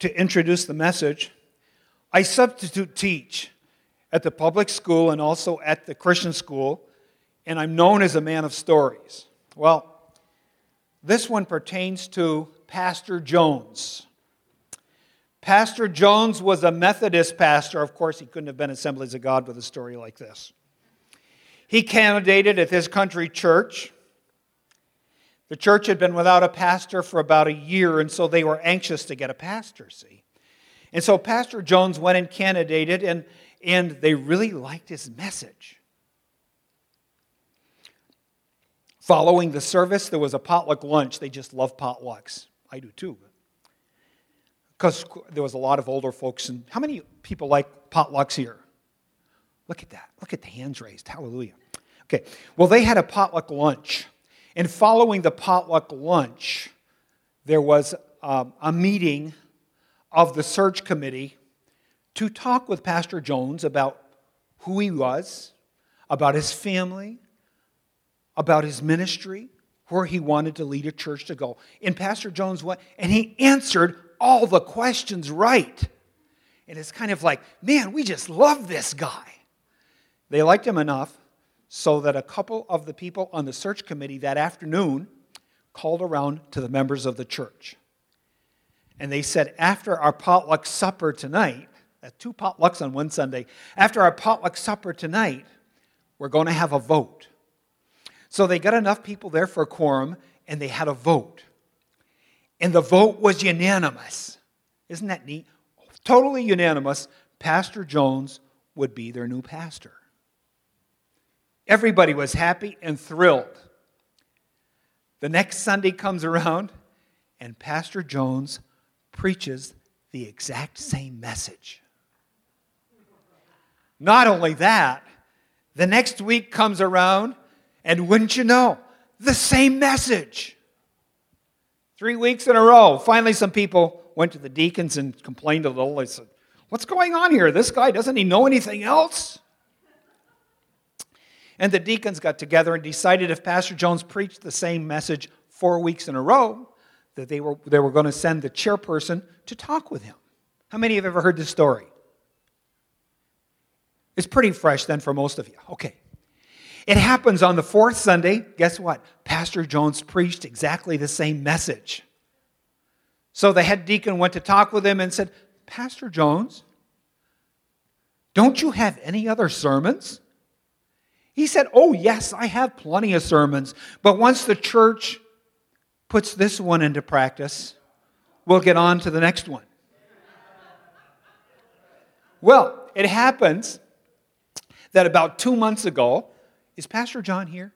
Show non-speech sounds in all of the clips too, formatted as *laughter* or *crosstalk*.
to introduce the message. I substitute teach at the public school and also at the Christian school, and I'm known as a man of stories. Well, this one pertains to Pastor Jones. Pastor Jones was a Methodist pastor. Of course, he couldn't have been Assemblies of God with a story like this. He candidated at this country church. The church had been without a pastor for about a year, and so they were anxious to get a pastor, see. And so Pastor Jones went and candidated, and, and they really liked his message. Following the service, there was a potluck lunch. They just love potlucks. I do too. Because there was a lot of older folks. And how many people like potlucks here? Look at that. Look at the hands raised. Hallelujah. Okay. Well, they had a potluck lunch. And following the potluck lunch, there was um, a meeting of the search committee to talk with Pastor Jones about who he was, about his family, about his ministry, where he wanted to lead a church to go. And Pastor Jones went, and he answered all the questions right. And it's kind of like, man, we just love this guy. They liked him enough so that a couple of the people on the search committee that afternoon called around to the members of the church. And they said, after our potluck supper tonight, two potlucks on one Sunday, after our potluck supper tonight, we're going to have a vote. So they got enough people there for a quorum, and they had a vote. And the vote was unanimous. Isn't that neat? Totally unanimous. Pastor Jones would be their new pastor. Everybody was happy and thrilled. The next Sunday comes around, and Pastor Jones preaches the exact same message. Not only that, the next week comes around, and wouldn't you know, the same message. Three weeks in a row. Finally, some people went to the deacons and complained a little. They said, What's going on here? This guy, doesn't he know anything else? And the deacons got together and decided if Pastor Jones preached the same message four weeks in a row, that they were, they were going to send the chairperson to talk with him. How many have ever heard this story? It's pretty fresh then for most of you. Okay. It happens on the fourth Sunday. Guess what? Pastor Jones preached exactly the same message. So the head deacon went to talk with him and said, Pastor Jones, don't you have any other sermons? He said, Oh, yes, I have plenty of sermons, but once the church puts this one into practice, we'll get on to the next one. Well, it happens that about two months ago, is Pastor John here?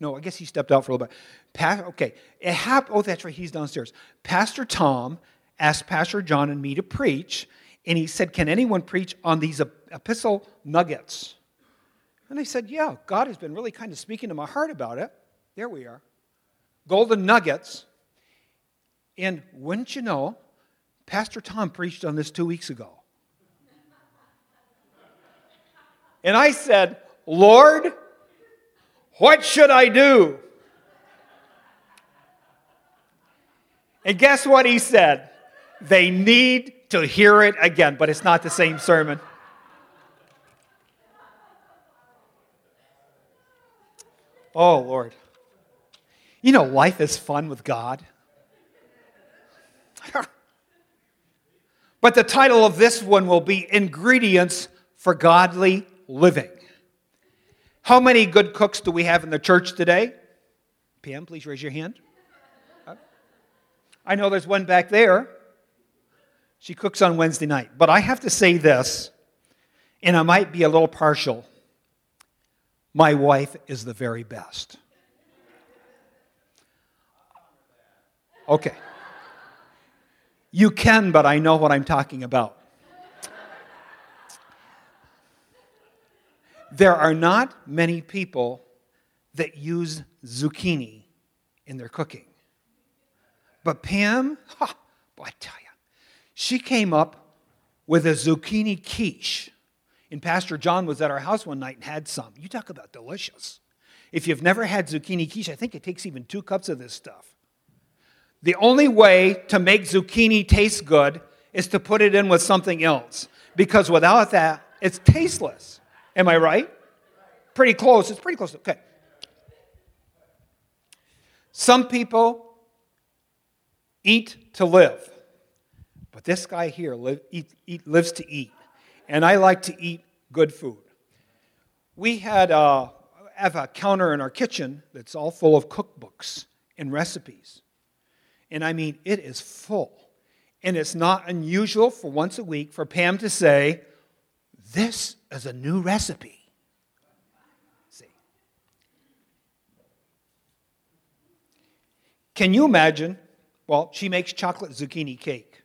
No, I guess he stepped out for a little bit. Pa- okay, it hap- oh, that's right, he's downstairs. Pastor Tom asked Pastor John and me to preach, and he said, Can anyone preach on these epistle nuggets? And I said, Yeah, God has been really kind of speaking to my heart about it. There we are. Golden nuggets. And wouldn't you know, Pastor Tom preached on this two weeks ago. And I said, Lord, what should I do? And guess what he said? They need to hear it again, but it's not the same sermon. Oh, Lord. You know, life is fun with God. *laughs* but the title of this one will be Ingredients for Godly Living. How many good cooks do we have in the church today? PM, please raise your hand. I know there's one back there. She cooks on Wednesday night. But I have to say this, and I might be a little partial. My wife is the very best. Okay. You can, but I know what I'm talking about. There are not many people that use zucchini in their cooking. But Pam, *laughs* boy, I tell you, she came up with a zucchini quiche and Pastor John was at our house one night and had some. You talk about delicious. If you've never had zucchini quiche, I think it takes even two cups of this stuff. The only way to make zucchini taste good is to put it in with something else. Because without that, it's tasteless. Am I right? Pretty close. It's pretty close. Okay. Some people eat to live, but this guy here live, eat, eat, lives to eat. And I like to eat good food. We had uh, have a counter in our kitchen that's all full of cookbooks and recipes. And I mean, it is full. And it's not unusual for once a week for Pam to say, This is a new recipe. See? Can you imagine? Well, she makes chocolate zucchini cake.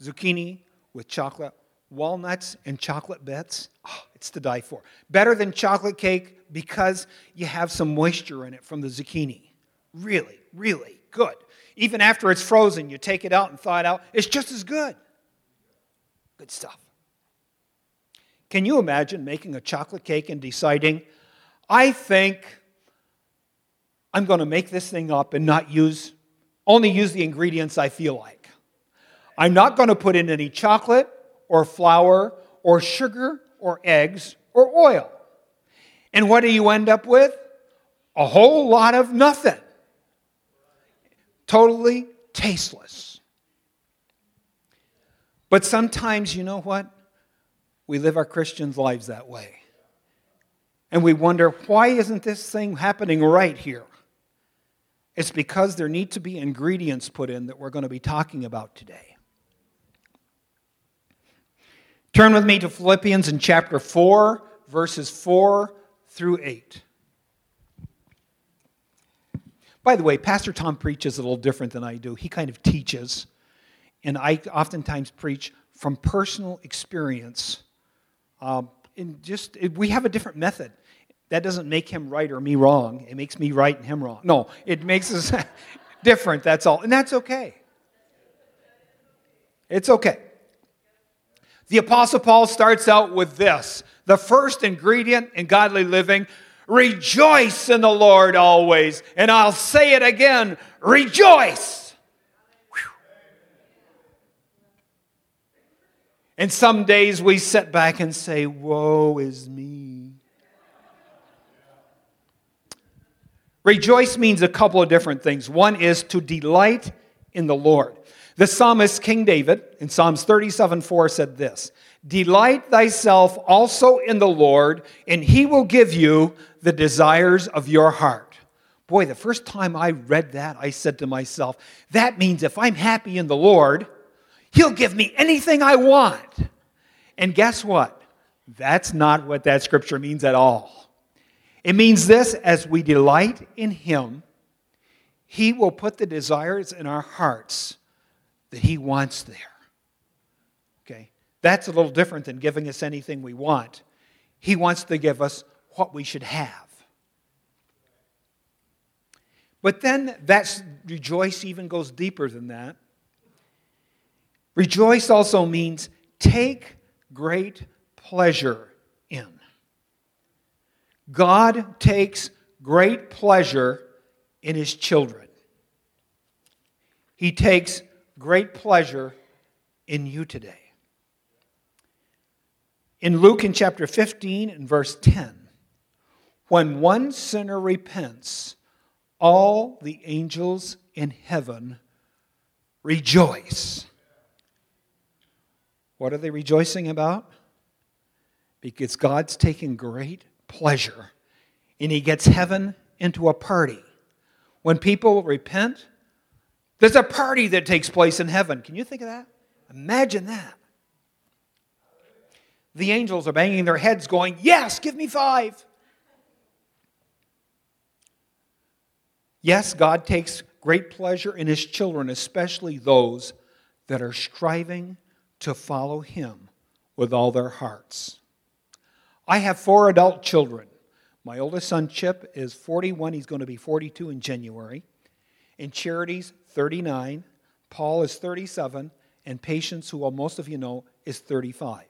Zucchini with chocolate, walnuts, and chocolate bits. Oh, it's to die for. Better than chocolate cake because you have some moisture in it from the zucchini. Really, really good. Even after it's frozen, you take it out and thaw it out, it's just as good. Good stuff. Can you imagine making a chocolate cake and deciding, I think I'm going to make this thing up and not use, only use the ingredients I feel like? I'm not going to put in any chocolate or flour or sugar or eggs or oil. And what do you end up with? A whole lot of nothing. Totally tasteless. But sometimes, you know what? We live our Christian lives that way. And we wonder, why isn't this thing happening right here? It's because there need to be ingredients put in that we're going to be talking about today. Turn with me to Philippians in chapter 4, verses 4 through 8. By the way, Pastor Tom preaches a little different than I do. He kind of teaches, and I oftentimes preach from personal experience. Um, and just we have a different method. That doesn't make him right or me wrong. It makes me right and him wrong. No, it makes us *laughs* different. That's all, and that's okay. It's okay. The Apostle Paul starts out with this the first ingredient in godly living rejoice in the Lord always. And I'll say it again rejoice. And some days we sit back and say, Woe is me. Rejoice means a couple of different things. One is to delight in the Lord. The psalmist King David in Psalms 37 4 said this Delight thyself also in the Lord, and he will give you the desires of your heart. Boy, the first time I read that, I said to myself, that means if I'm happy in the Lord, he'll give me anything I want. And guess what? That's not what that scripture means at all. It means this as we delight in him, he will put the desires in our hearts that he wants there. Okay? That's a little different than giving us anything we want. He wants to give us what we should have. But then that rejoice even goes deeper than that. Rejoice also means take great pleasure in. God takes great pleasure in his children. He takes great pleasure in you today. In Luke in chapter 15 and verse 10, when one sinner repents, all the angels in heaven rejoice. What are they rejoicing about? Because God's taking great pleasure and He gets heaven into a party. When people repent, there's a party that takes place in heaven. Can you think of that? Imagine that. The angels are banging their heads, going, Yes, give me five. Yes, God takes great pleasure in His children, especially those that are striving to follow Him with all their hearts. I have four adult children. My oldest son, Chip, is 41. He's going to be 42 in January. And Charity's 39. Paul is 37. And Patience, who most of you know, is 35.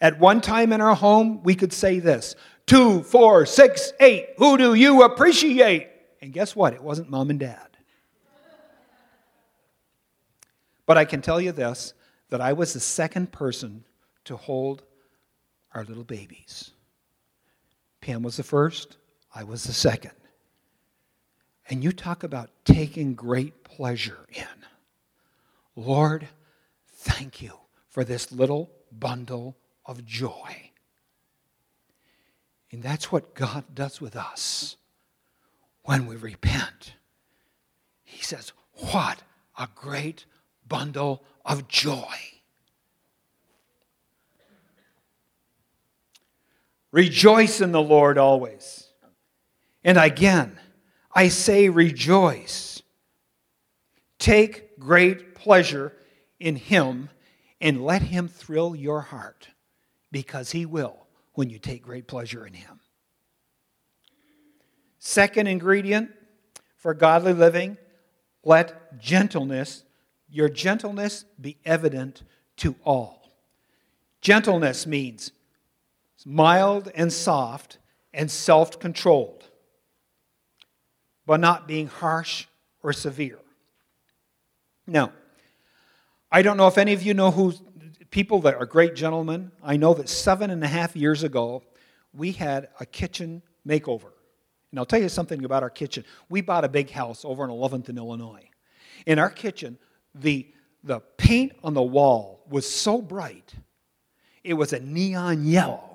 At one time in our home, we could say this two, four, six, eight. Who do you appreciate? And guess what? It wasn't mom and dad. But I can tell you this that I was the second person to hold our little babies. Pam was the first, I was the second. And you talk about taking great pleasure in. Lord, thank you for this little bundle of joy. And that's what God does with us when we repent. He says, What a great bundle of joy. Rejoice in the Lord always. And again, I say rejoice. Take great pleasure in Him and let Him thrill your heart because He will when you take great pleasure in Him. Second ingredient for godly living let gentleness, your gentleness, be evident to all. Gentleness means mild and soft and self controlled, but not being harsh or severe. Now, I don't know if any of you know who people that are great gentlemen. I know that seven and a half years ago, we had a kitchen makeover. And I'll tell you something about our kitchen. We bought a big house over in 11th in Illinois. In our kitchen, the, the paint on the wall was so bright, it was a neon yellow.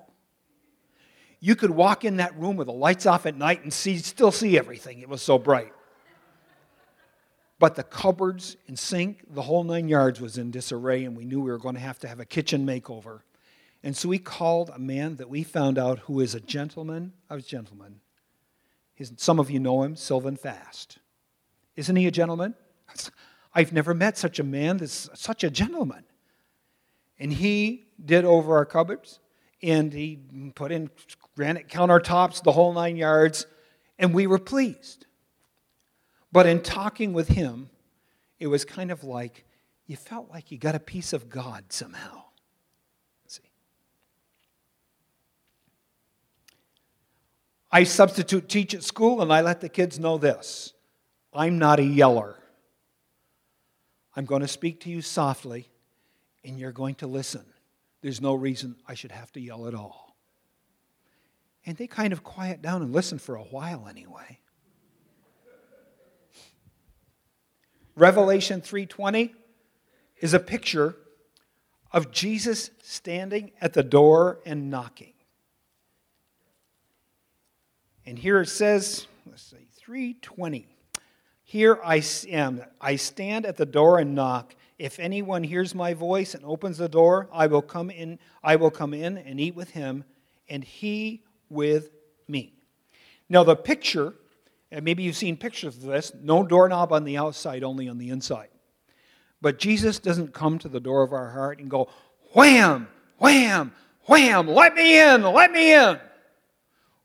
You could walk in that room with the lights off at night and see, still see everything. It was so bright. But the cupboards and sink, the whole nine yards was in disarray, and we knew we were going to have to have a kitchen makeover. And so we called a man that we found out who is a gentleman of gentlemen. His, some of you know him, Sylvan Fast. Isn't he a gentleman? I've never met such a man that's such a gentleman. And he did over our cupboards, and he put in granite countertops, the whole nine yards, and we were pleased. But in talking with him, it was kind of like you felt like you got a piece of God somehow. see. I substitute teach at school and I let the kids know this I'm not a yeller. I'm going to speak to you softly and you're going to listen. There's no reason I should have to yell at all. And they kind of quiet down and listen for a while anyway. Revelation 3:20 is a picture of Jesus standing at the door and knocking. And here it says, let's see, 320. Here I am. I stand at the door and knock. If anyone hears my voice and opens the door, I will come in, I will come in and eat with him, and he with me. Now, the picture, and maybe you've seen pictures of this, no doorknob on the outside, only on the inside. But Jesus doesn't come to the door of our heart and go, wham, wham, wham, let me in, let me in.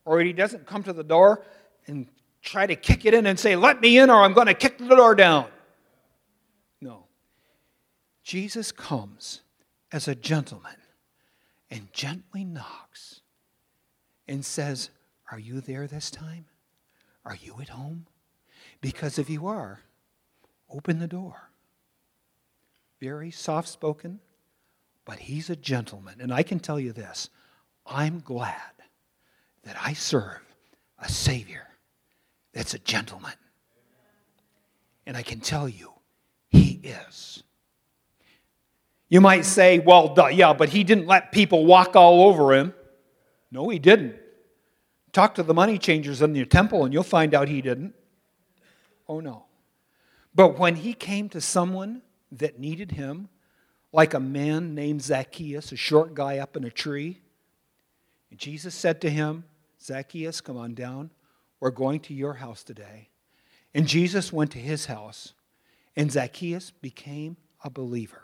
Or he doesn't come to the door and try to kick it in and say, let me in, or I'm going to kick the door down. No. Jesus comes as a gentleman and gently knocks and says, Are you there this time? Are you at home? Because if you are, open the door. Very soft spoken, but he's a gentleman. And I can tell you this I'm glad that I serve a Savior that's a gentleman. And I can tell you, he is. You might say, well, duh, yeah, but he didn't let people walk all over him. No, he didn't. Talk to the money changers in your temple and you'll find out he didn't. Oh, no. But when he came to someone that needed him, like a man named Zacchaeus, a short guy up in a tree, Jesus said to him, Zacchaeus, come on down. We're going to your house today. And Jesus went to his house, and Zacchaeus became a believer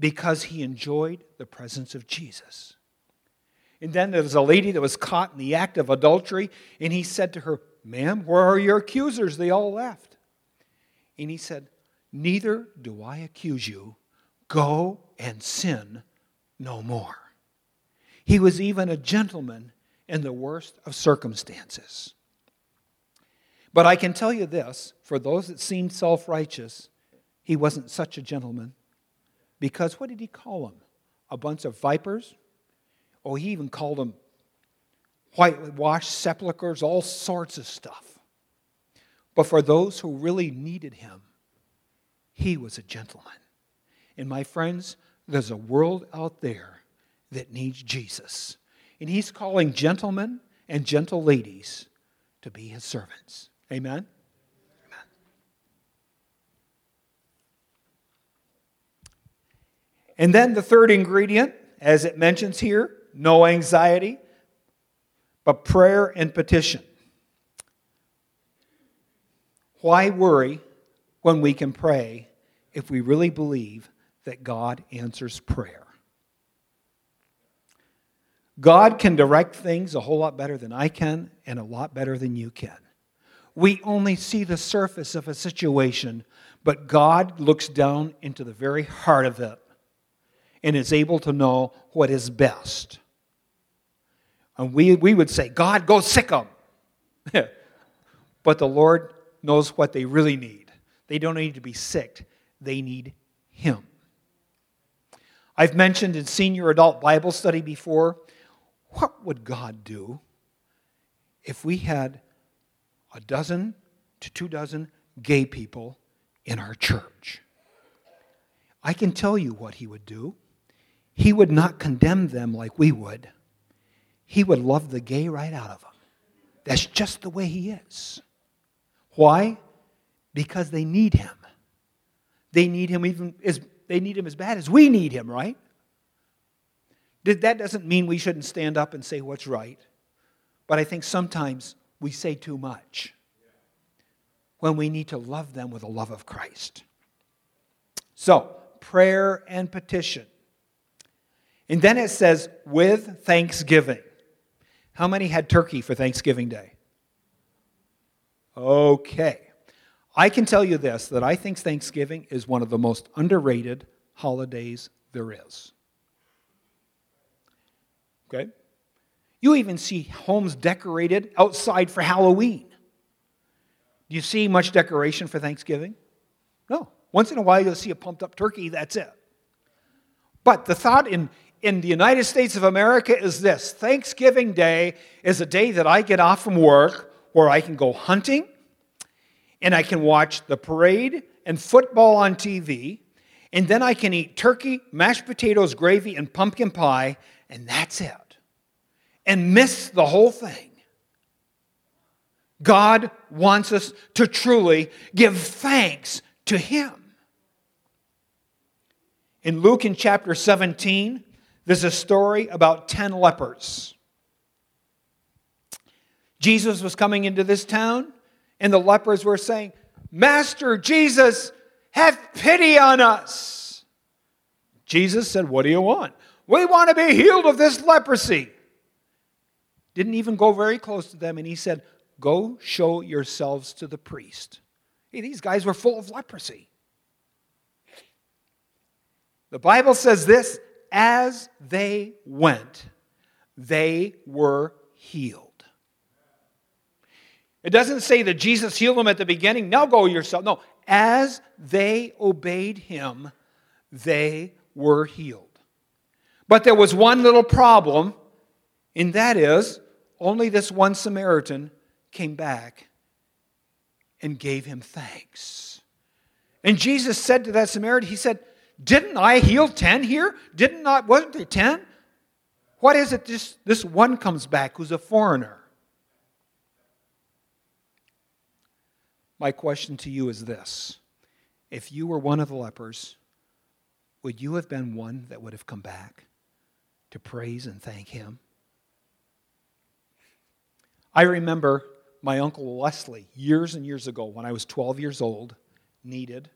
because he enjoyed the presence of Jesus. And then there was a lady that was caught in the act of adultery, and he said to her, Ma'am, where are your accusers? They all left. And he said, Neither do I accuse you. Go and sin no more. He was even a gentleman in the worst of circumstances. But I can tell you this for those that seemed self righteous, he wasn't such a gentleman Because what did he call them? A bunch of vipers? Oh, he even called them whitewashed sepulchres, all sorts of stuff. But for those who really needed him, he was a gentleman. And my friends, there's a world out there that needs Jesus. And he's calling gentlemen and gentle ladies to be his servants. Amen? Amen. And then the third ingredient, as it mentions here, no anxiety, but prayer and petition. Why worry when we can pray if we really believe that God answers prayer? God can direct things a whole lot better than I can and a lot better than you can. We only see the surface of a situation, but God looks down into the very heart of it and is able to know what is best. And we, we would say, God, go sick them. *laughs* but the Lord knows what they really need. They don't need to be sick, they need Him. I've mentioned in senior adult Bible study before what would God do if we had a dozen to two dozen gay people in our church? I can tell you what He would do. He would not condemn them like we would, He would love the gay right out of them. That's just the way He is. Why? Because they need Him. They need Him even as they need Him as bad as we need Him, right? That doesn't mean we shouldn't stand up and say what's right, but I think sometimes we say too much when we need to love them with the love of Christ. So, prayer and petition. And then it says, with thanksgiving. How many had turkey for Thanksgiving Day? Okay. I can tell you this that I think Thanksgiving is one of the most underrated holidays there is. Okay? You even see homes decorated outside for Halloween. Do you see much decoration for Thanksgiving? No. Once in a while, you'll see a pumped up turkey, that's it. But the thought in, in the United States of America is this Thanksgiving Day is a day that I get off from work where I can go hunting and I can watch the parade and football on TV, and then I can eat turkey, mashed potatoes, gravy, and pumpkin pie, and that's it and miss the whole thing. God wants us to truly give thanks to Him. In Luke in chapter 17, there's a story about 10 lepers. Jesus was coming into this town, and the lepers were saying, Master Jesus, have pity on us. Jesus said, What do you want? We want to be healed of this leprosy. Didn't even go very close to them, and he said, Go show yourselves to the priest. Hey, these guys were full of leprosy. The Bible says this as they went, they were healed. It doesn't say that Jesus healed them at the beginning. Now go yourself. No, as they obeyed him, they were healed. But there was one little problem, and that is only this one Samaritan came back and gave him thanks. And Jesus said to that Samaritan, He said, Didn't I heal 10 here? Didn't I, wasn't there 10? What is it this, this one comes back who's a foreigner? My question to you is this If you were one of the lepers, would you have been one that would have come back to praise and thank him? I remember my uncle Leslie, years and years ago, when I was 12 years old, needed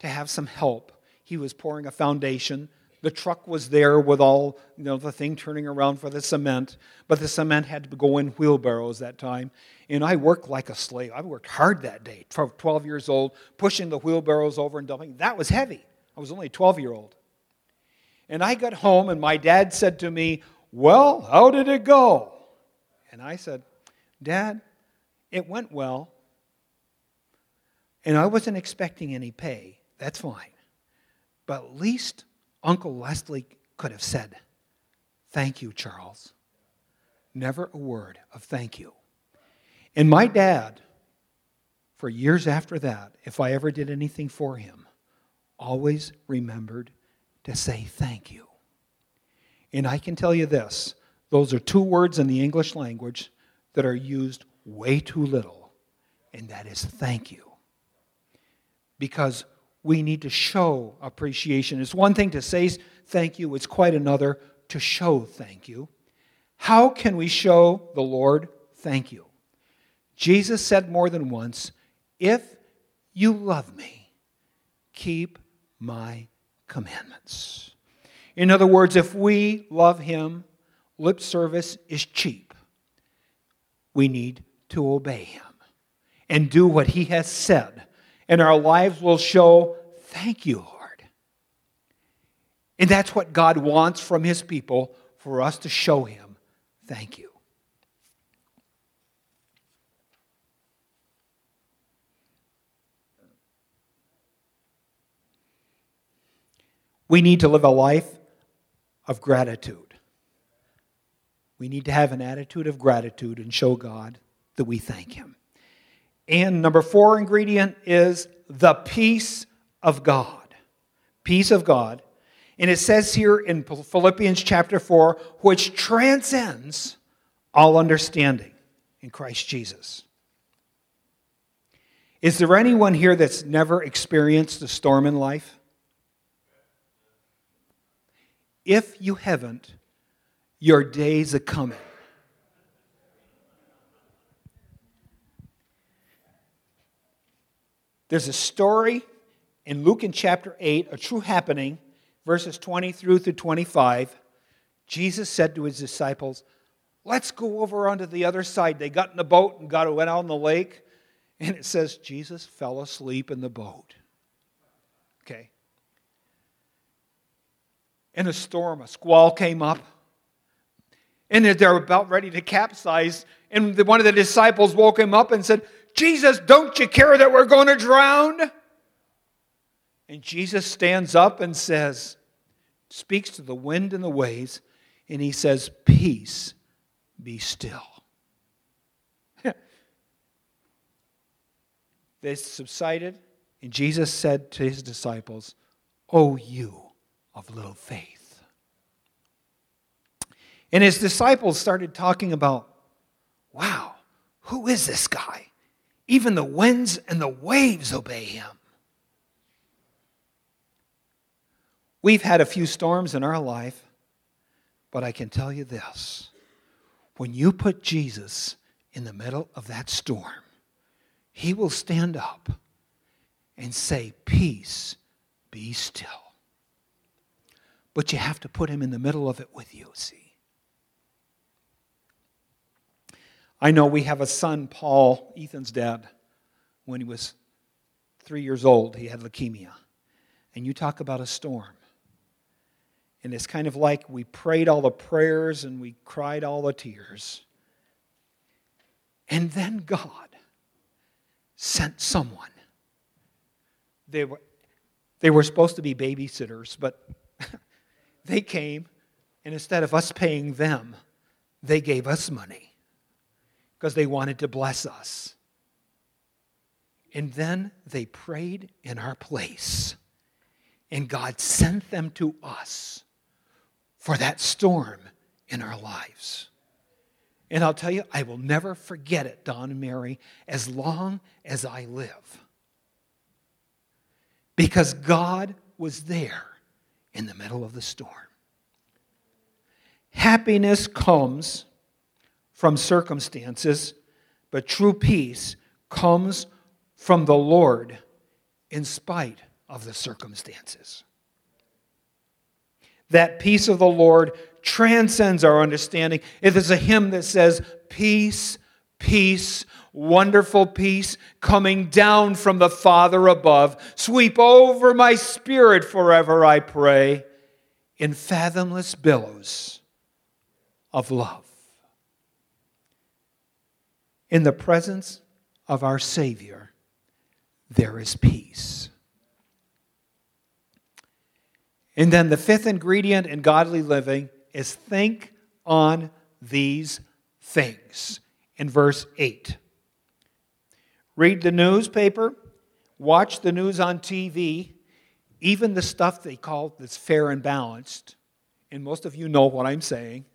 to have some help. He was pouring a foundation. The truck was there with all, you know, the thing turning around for the cement, but the cement had to go in wheelbarrows that time. And I worked like a slave. I worked hard that day, 12 years old, pushing the wheelbarrows over and dumping. That was heavy. I was only a 12 year old. And I got home, and my dad said to me, Well, how did it go? And I said, Dad, it went well. And I wasn't expecting any pay. That's fine. But at least Uncle Leslie could have said, Thank you, Charles. Never a word of thank you. And my dad, for years after that, if I ever did anything for him, always remembered to say thank you. And I can tell you this those are two words in the English language that are used way too little, and that is thank you. Because we need to show appreciation. It's one thing to say thank you, it's quite another to show thank you. How can we show the Lord thank you? Jesus said more than once, If you love me, keep my commandments. In other words, if we love him, lip service is cheap. We need to obey him and do what he has said, and our lives will show, Thank you, Lord. And that's what God wants from his people for us to show him, Thank you. We need to live a life of gratitude. We need to have an attitude of gratitude and show God that we thank Him. And number four ingredient is the peace of God. Peace of God. And it says here in Philippians chapter 4, which transcends all understanding in Christ Jesus. Is there anyone here that's never experienced a storm in life? If you haven't, your days are coming. There's a story in Luke in chapter 8, a true happening, verses 20 through to 25. Jesus said to his disciples, Let's go over onto the other side. They got in the boat and got went out on the lake. And it says Jesus fell asleep in the boat. Okay in a storm, a squall came up. And they're about ready to capsize. And one of the disciples woke him up and said, Jesus, don't you care that we're going to drown? And Jesus stands up and says, speaks to the wind and the waves, and he says, Peace, be still. *laughs* they subsided, and Jesus said to his disciples, Oh, you of little faith. And his disciples started talking about, wow, who is this guy? Even the winds and the waves obey him. We've had a few storms in our life, but I can tell you this when you put Jesus in the middle of that storm, he will stand up and say, Peace, be still. But you have to put him in the middle of it with you, see. I know we have a son, Paul, Ethan's dad, when he was three years old, he had leukemia. And you talk about a storm. And it's kind of like we prayed all the prayers and we cried all the tears. And then God sent someone. They were, they were supposed to be babysitters, but *laughs* they came, and instead of us paying them, they gave us money because they wanted to bless us. And then they prayed in our place, and God sent them to us for that storm in our lives. And I'll tell you, I will never forget it, Don and Mary, as long as I live. Because God was there in the middle of the storm. Happiness comes from circumstances, but true peace comes from the Lord in spite of the circumstances. That peace of the Lord transcends our understanding. If there's a hymn that says, Peace, peace, wonderful peace coming down from the Father above. Sweep over my spirit forever, I pray, in fathomless billows of love. In the presence of our Savior, there is peace. And then the fifth ingredient in godly living is think on these things in verse 8. Read the newspaper, watch the news on TV, even the stuff they call that's fair and balanced. And most of you know what I'm saying.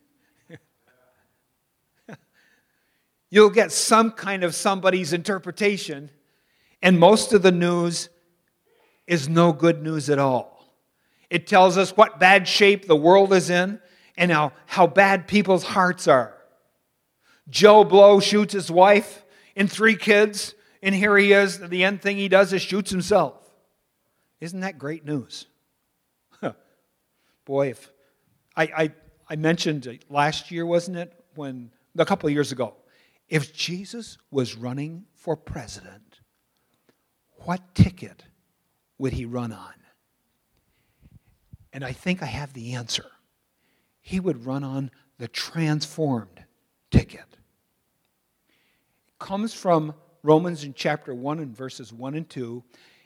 You'll get some kind of somebody's interpretation, and most of the news is no good news at all. It tells us what bad shape the world is in and how, how bad people's hearts are. Joe Blow shoots his wife and three kids, and here he is. The end thing he does is shoots himself. Isn't that great news? Boy, if I, I, I mentioned last year, wasn't it? When a couple of years ago, if Jesus was running for president, what ticket would he run on? And I think I have the answer. He would run on the transformed ticket. It comes from Romans in chapter 1 and verses 1 and 2.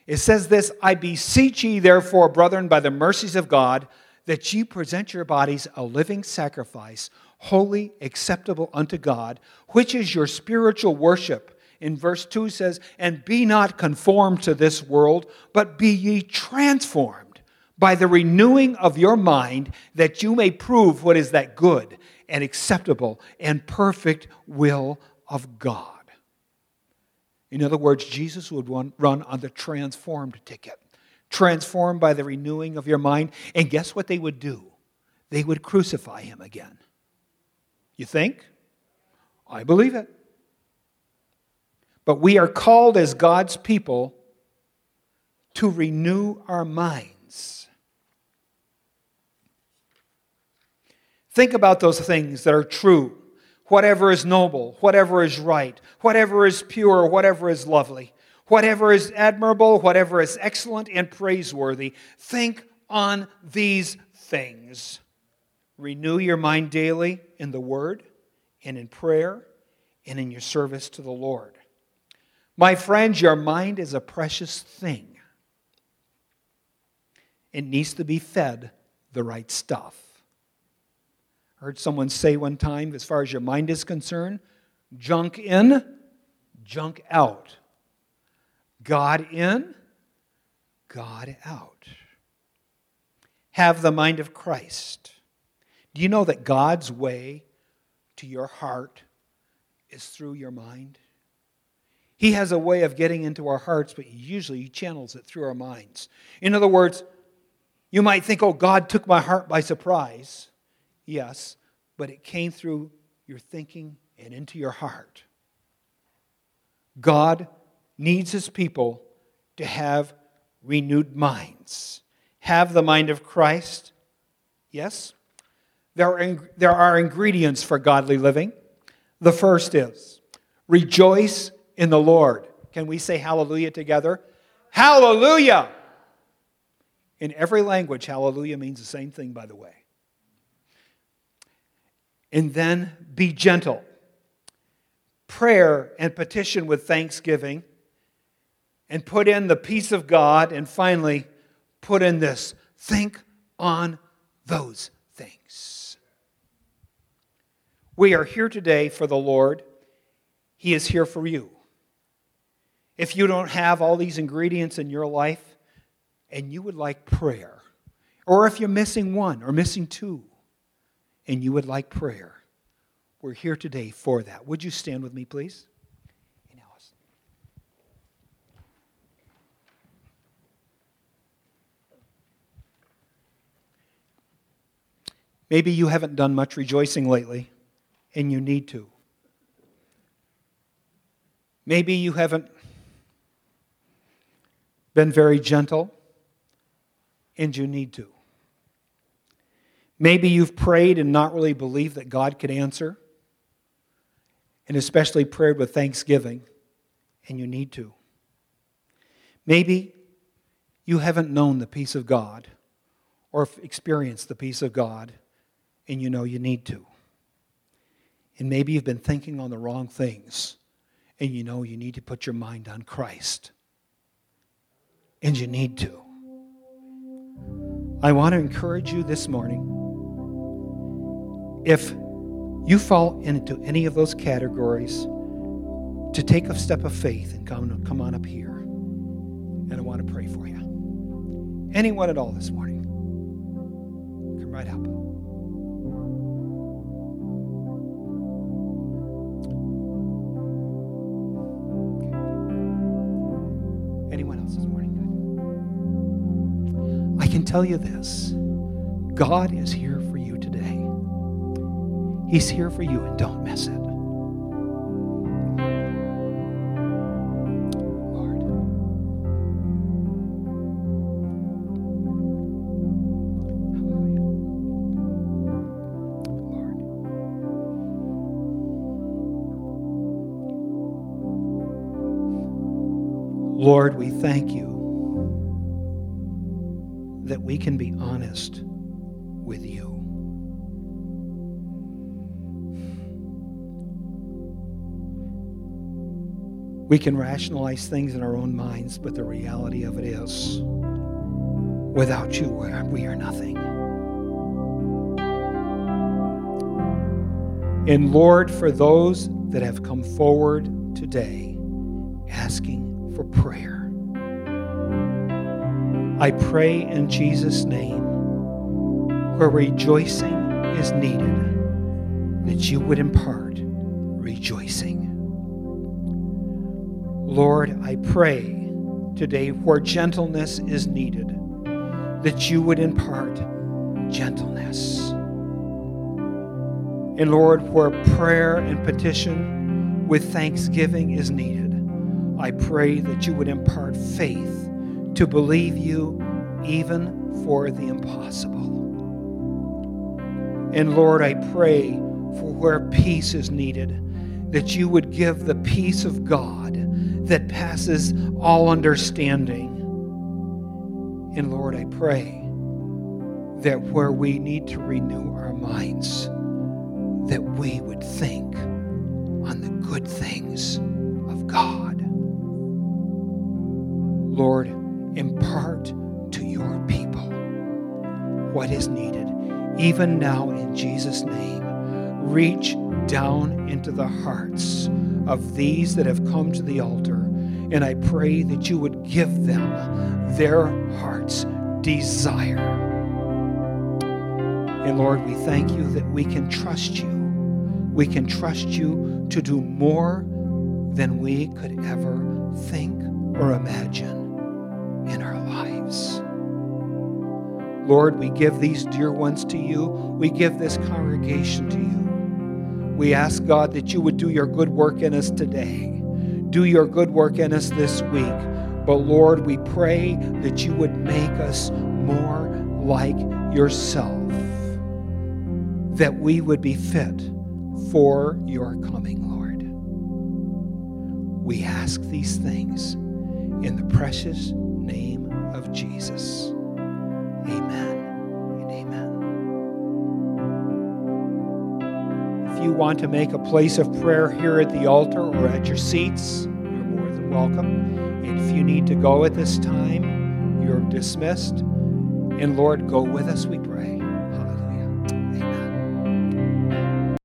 It says this I beseech ye, therefore, brethren, by the mercies of God, that ye present your bodies a living sacrifice, holy, acceptable unto God, which is your spiritual worship. In verse 2 says, And be not conformed to this world, but be ye transformed by the renewing of your mind, that you may prove what is that good and acceptable and perfect will of God. In other words, Jesus would run on the transformed ticket, transformed by the renewing of your mind. And guess what they would do? They would crucify him again. You think? I believe it. But we are called as God's people to renew our minds. Think about those things that are true, whatever is noble, whatever is right, whatever is pure, whatever is lovely, whatever is admirable, whatever is excellent and praiseworthy. Think on these things. Renew your mind daily in the Word and in prayer and in your service to the Lord. My friends, your mind is a precious thing. It needs to be fed the right stuff. I heard someone say one time, as far as your mind is concerned, junk in, junk out. God in, God out. Have the mind of Christ. Do you know that God's way to your heart is through your mind? He has a way of getting into our hearts, but usually he channels it through our minds. In other words, you might think, oh, God took my heart by surprise. Yes, but it came through your thinking and into your heart. God needs his people to have renewed minds. Have the mind of Christ. Yes? There are, there are ingredients for godly living. The first is rejoice in the Lord. Can we say hallelujah together? Hallelujah! In every language, hallelujah means the same thing, by the way and then be gentle. Prayer and petition with thanksgiving, and put in the peace of God, and finally, put in this think on those things. We are here today for the Lord, He is here for you. If you don't have all these ingredients in your life and you would like prayer, or if you're missing one or missing two, and you would like prayer, we're here today for that. Would you stand with me, please? Maybe you haven't done much rejoicing lately, and you need to. Maybe you haven't been very gentle, and you need to. Maybe you've prayed and not really believed that God could answer, and especially prayed with thanksgiving, and you need to. Maybe you haven't known the peace of God or experienced the peace of God, and you know you need to. And maybe you've been thinking on the wrong things, and you know you need to put your mind on Christ. And you need to. I want to encourage you this morning. If you fall into any of those categories, to take a step of faith and come, come on up here. And I want to pray for you. Anyone at all this morning, come right up. Tell you this God is here for you today. He's here for you, and don't miss it. Lord. We thank you we can be honest with you. We can rationalize things in our own minds, but the reality of it is without you, we are nothing. And Lord, for those that have come forward today asking for prayer, I pray in Jesus' name where rejoicing is needed, that you would impart rejoicing. Lord, I pray today where gentleness is needed, that you would impart gentleness. And Lord, where prayer and petition with thanksgiving is needed, I pray that you would impart faith to believe you even for the impossible. And Lord, I pray for where peace is needed, that you would give the peace of God that passes all understanding. And Lord, I pray that where we need to renew our minds, that we would think on the good things of God. Lord, what is needed, even now in Jesus' name. Reach down into the hearts of these that have come to the altar, and I pray that you would give them their heart's desire. And Lord, we thank you that we can trust you. We can trust you to do more than we could ever think or imagine in our lives. Lord, we give these dear ones to you. We give this congregation to you. We ask, God, that you would do your good work in us today. Do your good work in us this week. But Lord, we pray that you would make us more like yourself, that we would be fit for your coming, Lord. We ask these things in the precious name of Jesus. Amen and amen. If you want to make a place of prayer here at the altar or at your seats, you're more than welcome. And if you need to go at this time, you're dismissed. And Lord, go with us, we.